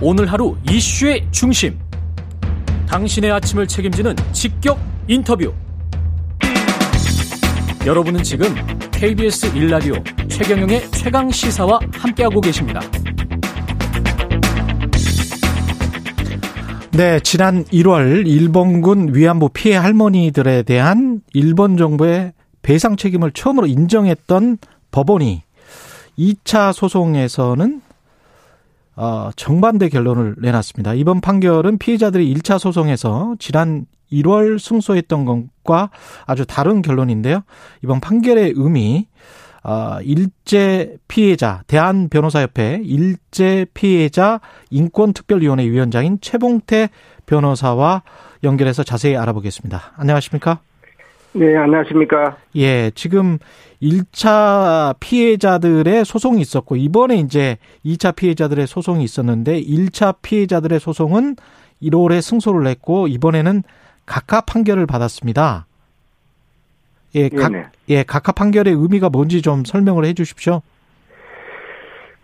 오늘 하루 이슈의 중심. 당신의 아침을 책임지는 직격 인터뷰. 여러분은 지금 KBS 일라디오 최경영의 최강 시사와 함께하고 계십니다. 네, 지난 1월 일본군 위안부 피해 할머니들에 대한 일본 정부의 배상 책임을 처음으로 인정했던 법원이 2차 소송에서는 어, 정반대 결론을 내놨습니다. 이번 판결은 피해자들이 1차 소송에서 지난 1월 승소했던 것과 아주 다른 결론인데요. 이번 판결의 의미, 어, 일제 피해자, 대한변호사협회 일제 피해자 인권특별위원회 위원장인 최봉태 변호사와 연결해서 자세히 알아보겠습니다. 안녕하십니까? 네, 안녕하십니까? 예, 지금 1차 피해자들의 소송이 있었고 이번에 이제 2차 피해자들의 소송이 있었는데 1차 피해자들의 소송은 1월에 승소를 했고 이번에는 각하 판결을 받았습니다. 예, 각, 예, 각하 판결의 의미가 뭔지 좀 설명을 해 주십시오.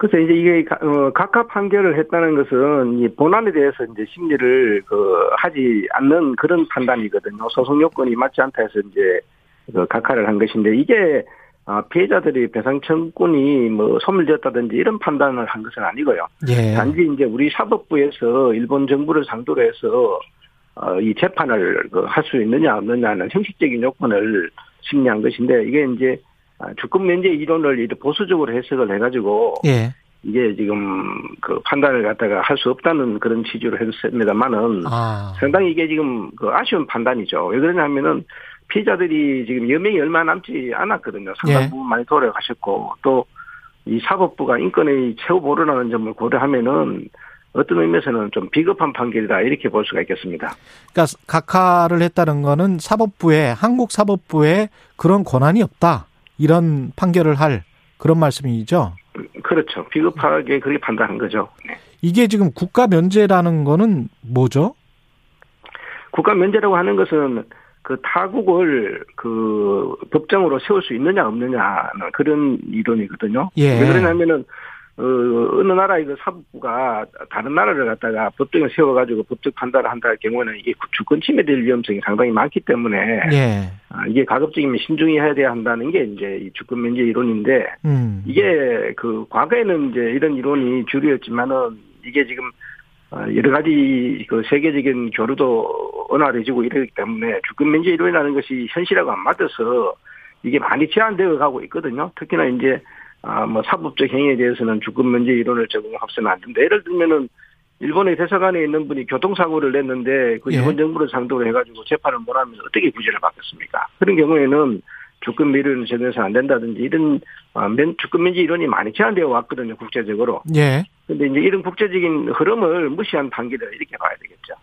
그래서 이제 이게 어, 각하 판결을 했다는 것은 이 본안에 대해서 이제 심리를 그 하지 않는 그런 판단이거든요. 소송 요건이 맞지 않다 해서 이제 그 각하를 한 것인데 이게 아, 피해자들이 배상 청구권이 뭐 소멸되었다든지 이런 판단을 한 것은 아니고요. 예. 단지 이제 우리 사법부에서 일본 정부를 상대로 해서 어, 이 재판을 그할수 있느냐 없느냐는 형식적인 요건을 심리한 것인데 이게 이제 아, 주권 면제 이론을 보수적으로 해석을 해가지고 예. 이게 지금 그 판단을 갖다가 할 수 없다는 그런 취지로 했습니다만은 아. 상당히 이게 지금 그 아쉬운 판단이죠. 왜 그러냐면은 피해자들이 지금 여명이 얼마 남지 않았거든요. 상당 예. 부분 많이 돌아가셨고 또 이 사법부가 인권의 최후 보루라는 점을 고려하면은 어떤 의미에서는 좀 비겁한 판결이다 이렇게 볼 수가 있겠습니다. 그러니까 각하를 했다는 거는 사법부에 한국 사법부에 그런 권한이 없다. 이런 판결을 할 그런 말씀이죠. 그렇죠. 비겁하게 그렇게 판단한 거죠. 네. 이게 지금 국가 면제라는 거는 뭐죠? 국가 면제라고 하는 것은 그 타국을 그 법정으로 세울 수 있느냐 없느냐는 그런 이론이거든요. 예. 왜 그러냐면은 어, 어느 나라의 그 사법부가 다른 나라를 갖다가 법정에 세워가지고 법적 판단을 한다 할 경우는 이게 주권 침해될 위험성이 상당히 많기 때문에 예. 아, 이게 가급적이면 신중히 해야 돼야 한다는 게 이제 이 주권 면제 이론인데 음. 이게 그 과거에는 이제 이런 이론이 주류였지만은 이게 지금 어, 여러 가지 그 세계적인 교류도 원활해지고 이러기 때문에 주권 면제 이론이라는 것이 현실하고 안 맞아서 이게 많이 제한되어 가고 있거든요. 특히나 이제 아, 뭐 사법적 행위에 대해서는 주권 면제 이론을 적용합서는 안 된다. 예를 들면은 일본의 대사관에 있는 분이 교통사고를 냈는데 그 예. 일본 정부를 상대로 해가지고 재판을 못 하면 어떻게 구제를 받겠습니까? 그런 경우에는 주권 면제를 적용해서 안 된다든지 이런 아, 주권 면제 이론이 많이 제한되어 왔거든요 국제적으로. 예. 근데 이제 이런 국제적인 흐름을 무시한 판결을 이렇게 봐야 되겠죠.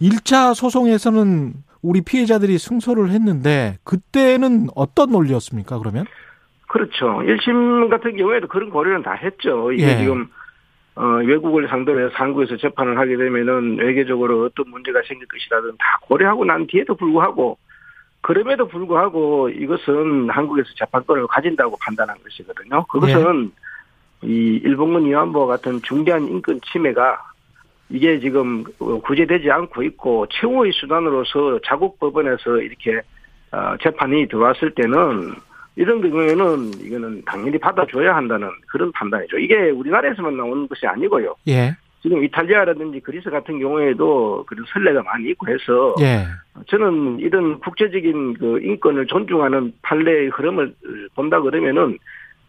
1차 소송에서는 우리 피해자들이 승소를 했는데 그때는 어떤 논리였습니까? 그러면? 그렇죠. 1심 같은 경우에도 그런 고려는 다 했죠. 이게 예. 지금 어, 외국을 상대로 해서 한국에서 재판을 하게 되면은 외교적으로 어떤 문제가 생길 것이라든 다 고려하고 난 뒤에도 불구하고 그럼에도 불구하고 이것은 한국에서 재판권을 가진다고 판단한 것이거든요. 그것은 예. 이 일본군 위안부와 같은 중대한 인권 침해가 이게 지금 구제되지 않고 있고 최후의 수단으로서 자국 법원에서 이렇게 어, 재판이 들어왔을 때는 이런 경우에는 이거는 당연히 받아줘야 한다는 그런 판단이죠. 이게 우리나라에서만 나오는 것이 아니고요. 예. 지금 이탈리아라든지 그리스 같은 경우에도 그런 선례가 많이 있고 해서 예. 저는 이런 국제적인 그 인권을 존중하는 판례의 흐름을 본다 그러면은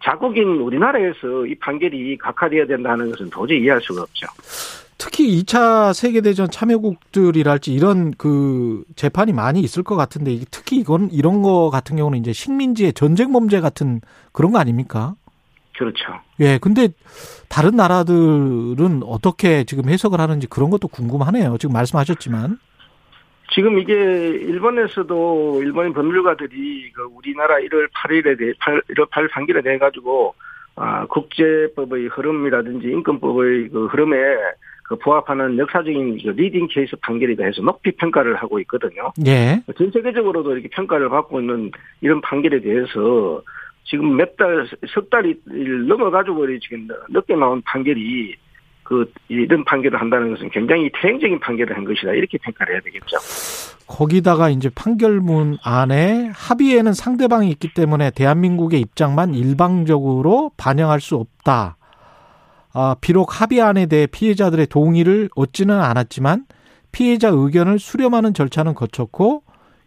자국인 우리나라에서 이 판결이 각하되어야 된다는 것은 도저히 이해할 수가 없죠. 특히 2차 세계대전 참여국들이랄지 이런 그 재판이 많이 있을 것 같은데 특히 이건 이런 거 같은 경우는 이제 식민지의 전쟁 범죄 같은 그런 거 아닙니까? 그렇죠. 예, 근데 다른 나라들은 어떻게 지금 해석을 하는지 그런 것도 궁금하네요. 지금 말씀하셨지만. 지금 이게 일본에서도 일본인 법률가들이 그 우리나라 1월 8일에 대해 8, 1월 8일 판결에 대해 가지고 아, 국제법의 흐름이라든지 인권법의 그 흐름에 그 부합하는 역사적인 그 leading case 판결이다 해서 높이 평가를 하고 있거든요. 예. 전 세계적으로도 이렇게 평가를 받고 있는 이런 판결에 대해서 지금 몇 달, 석 달이 넘어가지고 지금 늦게 나온 판결이 그그 이런 판결을 한다는 것은 굉장히 태행적인 판결을 한 것이다 이렇게 평가를 해야 되겠죠. 거기다가 이제 판결문 안에 합의에는 상대방이 있기 때문에 대한민국의 입장만 일방적으로 반영할 수 없다. 아, 비록 합의안에 대해 피해자들의 동의를 얻지는 않았지만 피해자 의견을 수렴하는 절차는 거쳤고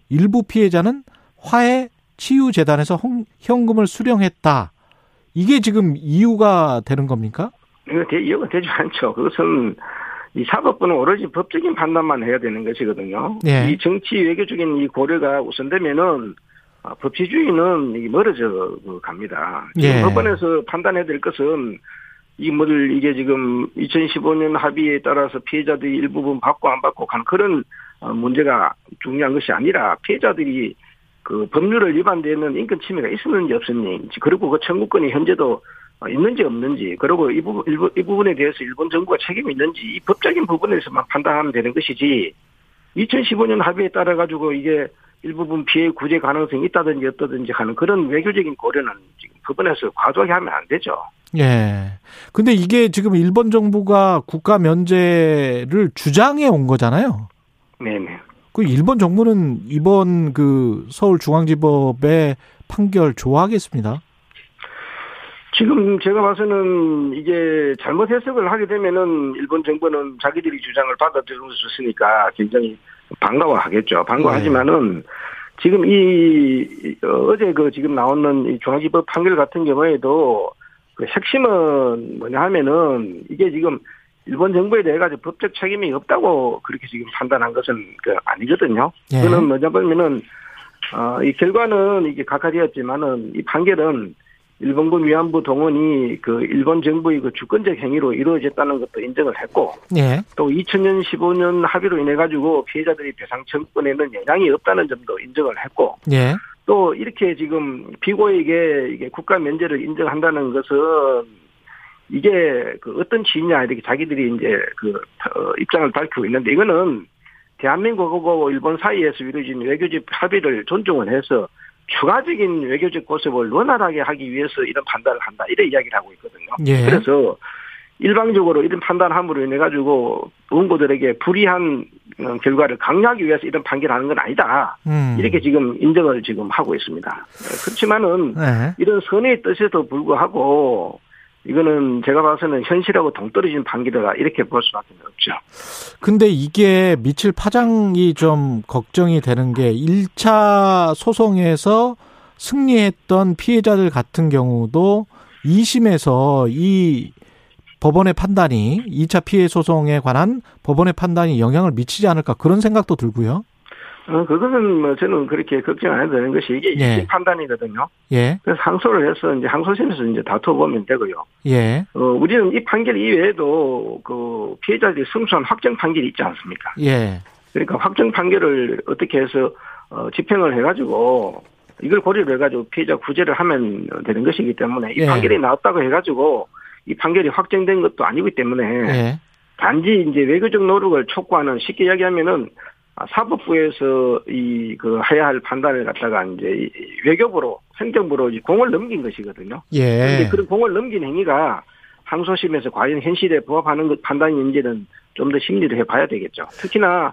일부 피해자는 화해 치유 재단에서 현금을 수령했다. 이게 지금 이유가 되는 겁니까? 이거 대, 이유가 되지 않죠. 그것은 이 사법부는 오로지 법적인 판단만 해야 되는 것이거든요. 예. 이 정치 외교적인 이 고려가 우선되면은 아, 법치주의는 멀어져 갑니다. 예. 법원에서 판단해야 될 것은 이뭐 이게 지금 2015년 합의에 따라서 피해자들이 일부분 받고 안 받고 가는 그런 어, 문제가 중요한 것이 아니라 피해자들이 그 법률을 위반되는 인권 침해가 있었는지 없었는지 그리고 그 청구권이 현재도 있는지 없는지 그리고 이 부분 이 부분에 대해서 일본 정부가 책임이 있는지 이 법적인 부분에서만 판단하면 되는 것이지 2015년 합의에 따라 가지고 이게 일부분 피해 구제 가능성이 있다든지 어떠든지 하는 그런 외교적인 고려는 지금 법원에서 과도하게 하면 안 되죠. 예. 근데 이게 지금 일본 정부가 국가 면제를 주장해 온 거잖아요. 네네. 그 일본 정부는 이번 그 서울중앙지법의 판결 좋아하겠습니다. 지금 제가 봐서는 이게 잘못 해석을 하게 되면은 일본 정부는 자기들이 주장을 받아들였으니까 굉장히 반가워하겠죠. 반가워하지만은 네. 지금 이 어제 그 지금 나오는 이 중앙지법 판결 같은 경우에도 그 핵심은 뭐냐 하면은 이게 지금 일본 정부에 대해 가지고 법적 책임이 없다고 그렇게 지금 판단한 것은 그 아니거든요. 예. 그는 뭐냐 보면은 어 이 결과는 이게 각하되었지만은 이 판결은 일본군 위안부 동원이 그 일본 정부의 그 주권적 행위로 이루어졌다는 것도 인정을 했고 예. 또 2000년 15년 합의로 인해 가지고 피해자들이 배상 청구권에는 영향이 없다는 점도 인정을 했고 예. 또 이렇게 지금 피고에게 이게 국가 면제를 인정한다는 것은 이게 그 어떤 지위냐 이렇게 자기들이 이제 그 어, 입장을 밝히고 있는데 이거는 대한민국하고 일본 사이에서 이루어진 외교적 합의를 존중을 해서 추가적인 외교적 고습을 원활하게 하기 위해서 이런 판단을 한다 이런 이야기를 하고 있거든요. 예. 그래서 일방적으로 이런 판단함으로 인해 가지고 원고들에게 불이한 어, 결과를 강요하기 위해서 이런 판결하는 건 아니다. 음. 이렇게 지금 인정을 지금 하고 있습니다. 그렇지만은 네. 이런 선의 뜻에도 불구하고 이거는 제가 봐서는 현실하고 동떨어진 판결이다 이렇게 볼 수밖에 없죠. 근데 이게 미칠 파장이 좀 걱정이 되는 게 1차 소송에서 승리했던 피해자들 같은 경우도 2심에서 이 법원의 판단이 2차 피해 소송에 관한 법원의 판단이 영향을 미치지 않을까 그런 생각도 들고요. 어, 그것은 뭐 저는 그렇게 걱정 안 해도 되는 것이 이게 예. 판단이거든요. 예. 그래서 항소를 해서 이제 항소심에서 이제 다투어보면 되고요. 예. 어, 우리는 이 판결 이외에도 그 피해자들이 승소한 확정 판결이 있지 않습니까? 예. 그러니까 확정 판결을 어떻게 해서 어, 집행을 해가지고 이걸 고려를 해가지고 피해자 구제를 하면 되는 것이기 때문에 이 예. 판결이 나왔다고 해가지고 이 판결이 확정된 것도 아니기 때문에 예. 단지 이제 외교적 노력을 촉구하는 쉽게 이야기하면은 사법부에서 이 그 해야 할 판단을 갖다가 이제 외교부로 행정부로 공을 넘긴 것이거든요. 예. 그런데 그런 공을 넘긴 행위가 항소심에서 과연 현실에 부합하는 것 판단인지는 좀 더 심리를 해봐야 되겠죠. 특히나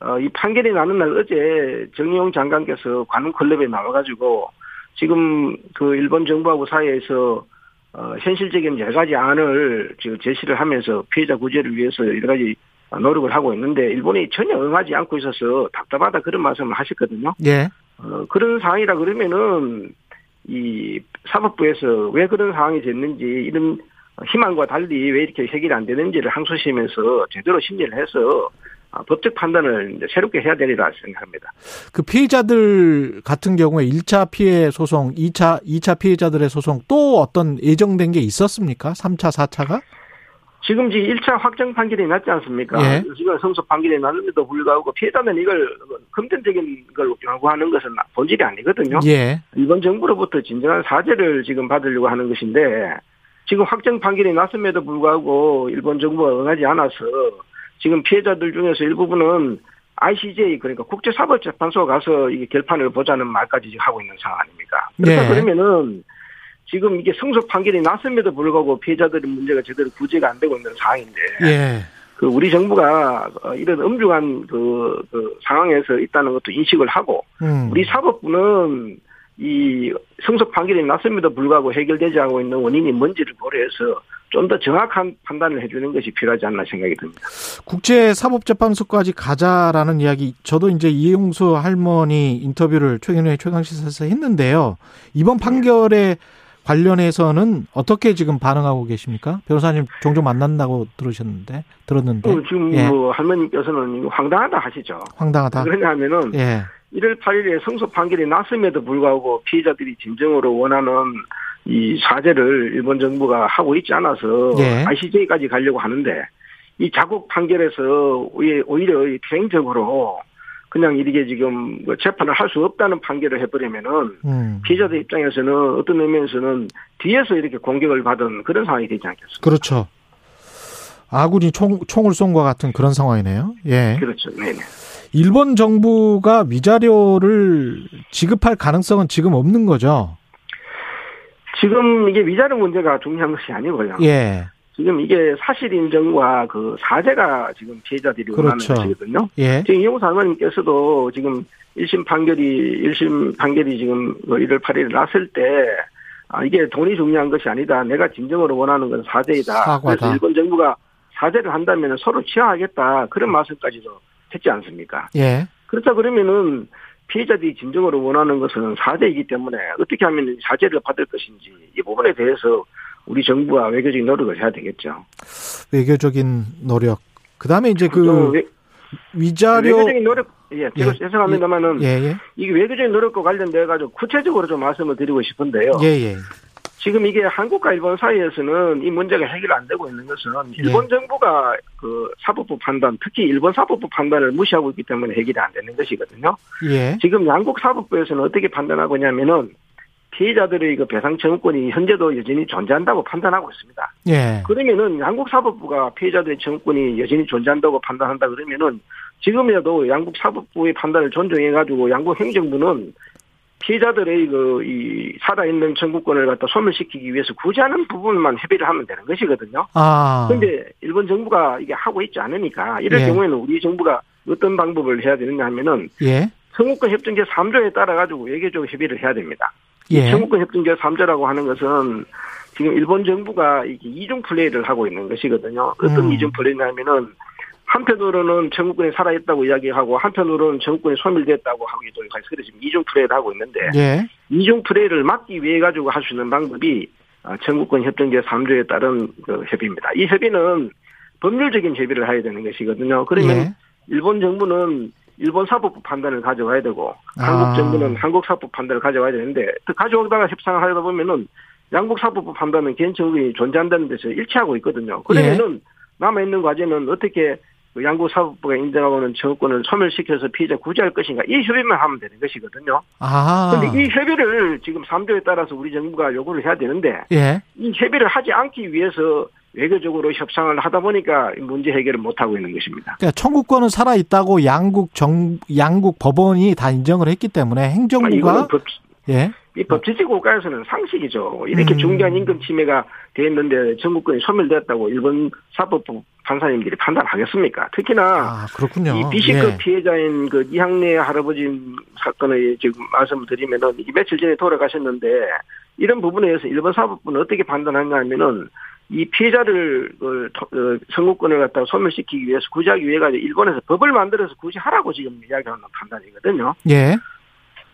어, 이 판결이 나는 날 어제 정의용 장관께서 관훈 클럽에 나와가지고 지금 그 일본 정부하고 사이에서 어, 현실적인 여러 가지 안을 지금 제시를 하면서 피해자 구제를 위해서 여러 가지 노력을 하고 있는데 일본이 전혀 응하지 않고 있어서 답답하다 그런 말씀을 하셨거든요. 예. 어, 그런 상황이라 그러면은 이 사법부에서 왜 그런 상황이 됐는지 이런 희망과 달리 왜 이렇게 해결이 안 되는지를 항소심에서 제대로 심리를 해서 아, 법적 판단을 이제 새롭게 해야 되리라 생각합니다. 그 피해자들 같은 경우에 1차 피해 소송, 2차, 2차 피해자들의 소송 또 어떤 예정된 게 있었습니까? 3차, 4차가? 지금 지 1차 확정 판결이 났지 않습니까? 예. 지금 성소 판결이 났는데도 불구하고 피해자는 이걸 금전적인 걸 요구하는 것은 본질이 아니거든요. 예. 일본 정부로부터 진정한 사죄를 지금 받으려고 하는 것인데 지금 확정 판결이 났음에도 불구하고 일본 정부가 응하지 않아서 지금 피해자들 중에서 일부분은 ICJ 그러니까 국제사법재판소 가서 이게 결판을 보자는 말까지 하고 있는 상황 아닙니까? 그러니까 네. 그러면은 지금 이게 성소 판결이 났음에도 불구하고 피해자들의 문제가 제대로 구제가 안 되고 있는 상황인데. 예. 그 우리 정부가 어, 이런 엄중한 그, 그 상황에서 있다는 것도 인식을 하고 음. 우리 사법부는 이 성속 판결이 났음에도 불구하고 해결되지 않고 있는 원인이 뭔지를 고려해서 좀 더 정확한 판단을 해주는 것이 필요하지 않나 생각이 듭니다. 국제사법재판소까지 가자라는 이야기, 저도 이제 이용수 할머니 인터뷰를 최근에 최강시사에서 했는데요. 이번 판결에 관련해서는 어떻게 지금 반응하고 계십니까? 변호사님 종종 만난다고 들으셨는데 들었는데 어, 지금 예. 뭐 할머니께서는 황당하다 하시죠. 황당하다. 그러냐면은 예. 1월 8일에 성소 판결이 났음에도 불구하고 피해자들이 진정으로 원하는 이 사죄를 일본 정부가 하고 있지 않아서 예. ICJ까지 가려고 하는데 이 자국 판결에서 오히려 개인적으로 그냥 이렇게 지금 뭐 재판을 할 수 없다는 판결을 해버리면은 음. 피해자들 입장에서는 어떤 의미에서는 뒤에서 이렇게 공격을 받은 그런 상황이 되지 않겠습니까? 그렇죠. 아군이 총, 총을 쏜 것 같은 그런 상황이네요. 예. 그렇죠. 네네. 일본 정부가 위자료를 지급할 가능성은 지금 없는 거죠? 지금 이게 위자료 문제가 중요한 것이 아니고요. 예. 지금 이게 사실 인정과 그 사죄가 지금 피해자들이 그렇죠. 원하는 것이거든요. 예. 지금 이용사 할머님께서도 지금 1심 판결이 1심 판결이 지금 1월 뭐 8일에 났을 때 아, 이게 돈이 중요한 것이 아니다. 내가 진정으로 원하는 건 사죄이다. 사과다. 그래서 일본 정부가 사죄를 한다면 서로 취하하겠다. 그런 말씀까지도 했지 않습니까? 예. 그렇다 그러면은 피해자들이 진정으로 원하는 것은 사죄이기 때문에 어떻게 하면 사죄를 받을 것인지 이 부분에 대해서 우리 정부가 외교적인 노력을 해야 되겠죠. 외교적인 노력. 그 다음에 이제 그 외, 위자료 외교적인 노력 예, 제가 예, 죄송합니다만은 예, 예. 이게 외교적인 노력과 관련돼 가지고 구체적으로 좀 말씀을 드리고 싶은데요. 예, 예. 지금 이게 한국과 일본 사이에서는 이 문제가 해결 안 되고 있는 것은 일본 네. 정부가 그 사법부 판단, 특히 일본 사법부 판단을 무시하고 있기 때문에 해결이 안 되는 것이거든요. 예. 지금 양국 사법부에서는 어떻게 판단하고 있냐면은 피해자들의 그 배상 청구권이 현재도 여전히 존재한다고 판단하고 있습니다. 예. 그러면은 양국 사법부가 피해자들의 청구권이 여전히 존재한다고 판단한다 그러면은 지금이라도 양국 사법부의 판단을 존중해 가지고 양국 행정부는 피해자들의 그, 이, 살아있는 청구권을 갖다 소멸시키기 위해서 구제하는 부분만 협의를 하면 되는 것이거든요. 아. 근데 일본 정부가 이게 하고 있지 않으니까 이럴 예. 경우에는 우리 정부가 어떤 방법을 해야 되느냐 하면은. 예. 청구권 협정 제3조에 따라 가지고 외교적 협의를 해야 됩니다. 예. 청구권 협정 제3조라고 하는 것은 지금 일본 정부가 이중 플레이를 하고 있는 것이거든요. 어떤 음. 이중 플레이냐면은 한편으로는 전국권이 살아있다고 이야기하고 한편으로는 전국권이 소멸됐다고 하기도 해서 지금 이중 플레이를 하고 있는데 예. 이중 플레이를 막기 위해 가지고 할 수 있는 방법이 아, 협정제 3조에 따른 그 협의입니다. 이 협의는 법률적인 협의를 해야 되는 것이거든요. 그러면 예. 일본 정부는 일본 사법부 판단을 가져와야 되고 아. 한국 정부는 한국 사법부 판단을 가져와야 되는데 가져오다가 협상을 하다 보면은 양국 사법부 판단은 개인 청구이 존재한다는 데서 일치하고 있거든요. 그러면은 예. 남아 있는 과제는 어떻게 그 양국 사법부가 인정하고 있는 정권을 소멸시켜서 피해자 구제할 것인가 이 협의만 하면 되는 것이거든요. 아. 근데 이 협의를 지금 3조에 따라서 우리 정부가 요구를 해야 되는데 예. 이 협의를 하지 않기 위해서 외교적으로 협상을 하다 보니까 문제 해결을 못 하고 있는 것입니다. 그러니까 청구권은 살아 있다고 양국 정 양국 법원이 다 인정을 했기 때문에 행정부가 아, 법, 예. 이 법치주의 국가에서는 상식이죠. 이렇게 음. 중대한 임금 침해가 됐는데 청구권이 소멸됐다고 일본 사법부 판사님들이 판단하겠습니까? 특히나 아. 이 비시급 예. 피해자인 그 이학래 할아버지 사건을 지금 말씀을 드리면은 이 며칠 전에 돌아가셨는데 이런 부분에 대해서 일본 사법부는 어떻게 판단하냐 하면은 이 피해자를 그 청구권을 갖다가 소멸시키기 위해서 구제하기 위해 가지고 일본에서 법을 만들어서 구제하라고 지금 이야기하는 판단이거든요. 예.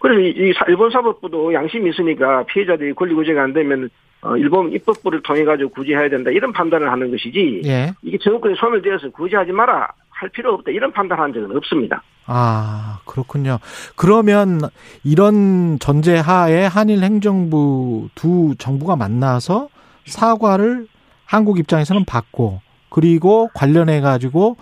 그래서 이 일본 사법부도 양심이 있으니까 피해자들이 권리 구제가 안 되면 어, 일본 입법부를 통해 가지고 구제해야 된다 이런 판단을 하는 것이지 예. 이게 정권이 소멸되어서 구제하지 마라 할 필요 없다 이런 판단한 적은 없습니다. 아 그렇군요. 그러면 이런 전제하에 한일 행정부 두 정부가 만나서 사과를 한국 입장에서는 받고 그리고 관련해 가지고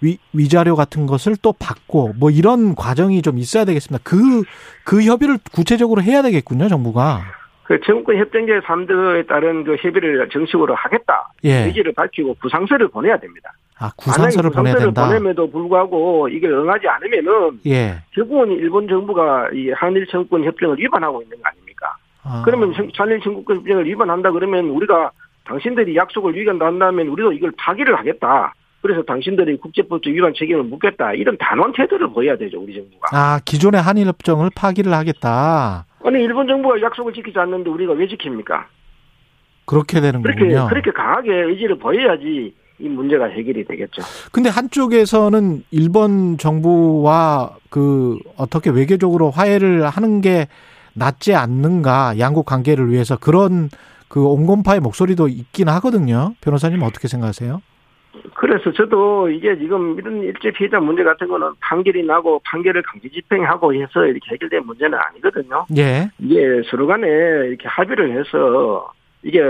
위, 위자료 같은 것을 또 받고 뭐 이런 과정이 좀 있어야 되겠습니다. 그, 그 협의를 구체적으로 해야 되겠군요, 정부가. 그 정권 협정제 3조에 따른 그 협의를 정식으로 하겠다. 예. 의지를 밝히고 구상서를 보내야 됩니다. 아, 구상서를 보내야 된다. 보냄에도 불구하고 이게 응하지 않으면은 예. 결국은 일본 정부가 이 한일 정권 협정을 위반하고 있는 거 아닙니까? 아. 그러면 잔일 청구권을 위반한다 그러면 우리가 당신들이 약속을 위반한다면 우리도 이걸 파기를 하겠다. 그래서 당신들이 국제법적 위반 책임을 묻겠다. 이런 단호한 태도를 보여야 되죠, 우리 정부가. 아, 기존의 한일 협정을 파기를 하겠다. 아니, 일본 정부가 약속을 지키지 않는데 우리가 왜 지킵니까? 그렇게 되는 그렇게, 거군요. 그렇게 강하게 의지를 보여야지 이 문제가 해결이 되겠죠. 근데 한쪽에서는 일본 정부와 그 어떻게 외교적으로 화해를 하는 게 낫지 않는가 양국 관계를 위해서 그런 그 온건파의 목소리도 있긴 하거든요. 변호사님 어떻게 생각하세요? 그래서 저도 이게 지금 이런 일제 피해자 문제 같은 거는 판결이 나고 판결을 강제 집행하고 해서 이렇게 해결된 문제는 아니거든요. 예. 이게 서로 간에 이렇게 합의를 해서 이게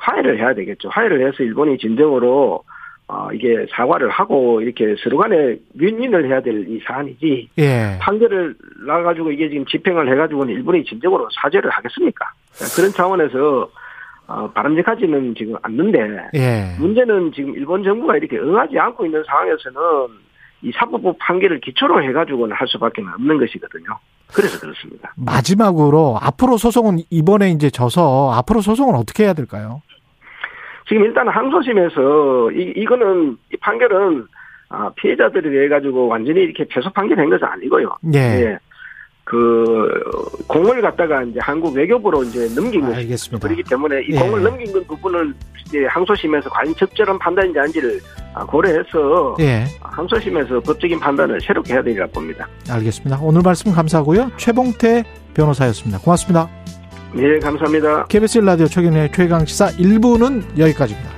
화해를 해야 되겠죠. 화해를 해서 일본이 진정으로 어, 이게 사과를 하고 이렇게 서로 간에 윈윈을 해야 될 이 사안이지. 예. 판결을 나가지고 이게 지금 집행을 해가지고는 일본이 진정으로 사죄를 하겠습니까? 그런 차원에서 어, 바람직하지는 지금 않는데 예. 문제는 지금 일본 정부가 이렇게 응하지 않고 있는 상황에서는 이 사법부 판결을 기초로 해가지고는 할 수밖에 없는 것이거든요. 그래서 그렇습니다. 마지막으로 앞으로 소송은 이번에 이제 져서 앞으로 소송은 어떻게 해야 될까요? 지금 일단 항소심에서 이 이거는 이 판결은 아, 피해자들이 해가지고 완전히 이렇게 패소 판결된 것은 아니고요. 예. 예. 그 공을 갖다가 이제 한국 외교부로 이제 넘긴 아, 알겠습니다. 그렇기 때문에 이 예. 공을 넘긴 그 부분을 이제 항소심에서 과연 적절한 판단인지 아닌지를 아, 고려해서 예. 항소심에서 법적인 판단을 새롭게 해야 되리라 봅니다. 알겠습니다. 오늘 말씀 감사하고요. 최봉태 변호사였습니다. 고맙습니다. 네, 감사합니다. KBS 라디오 최경의 최강 시사 1부는 여기까지입니다.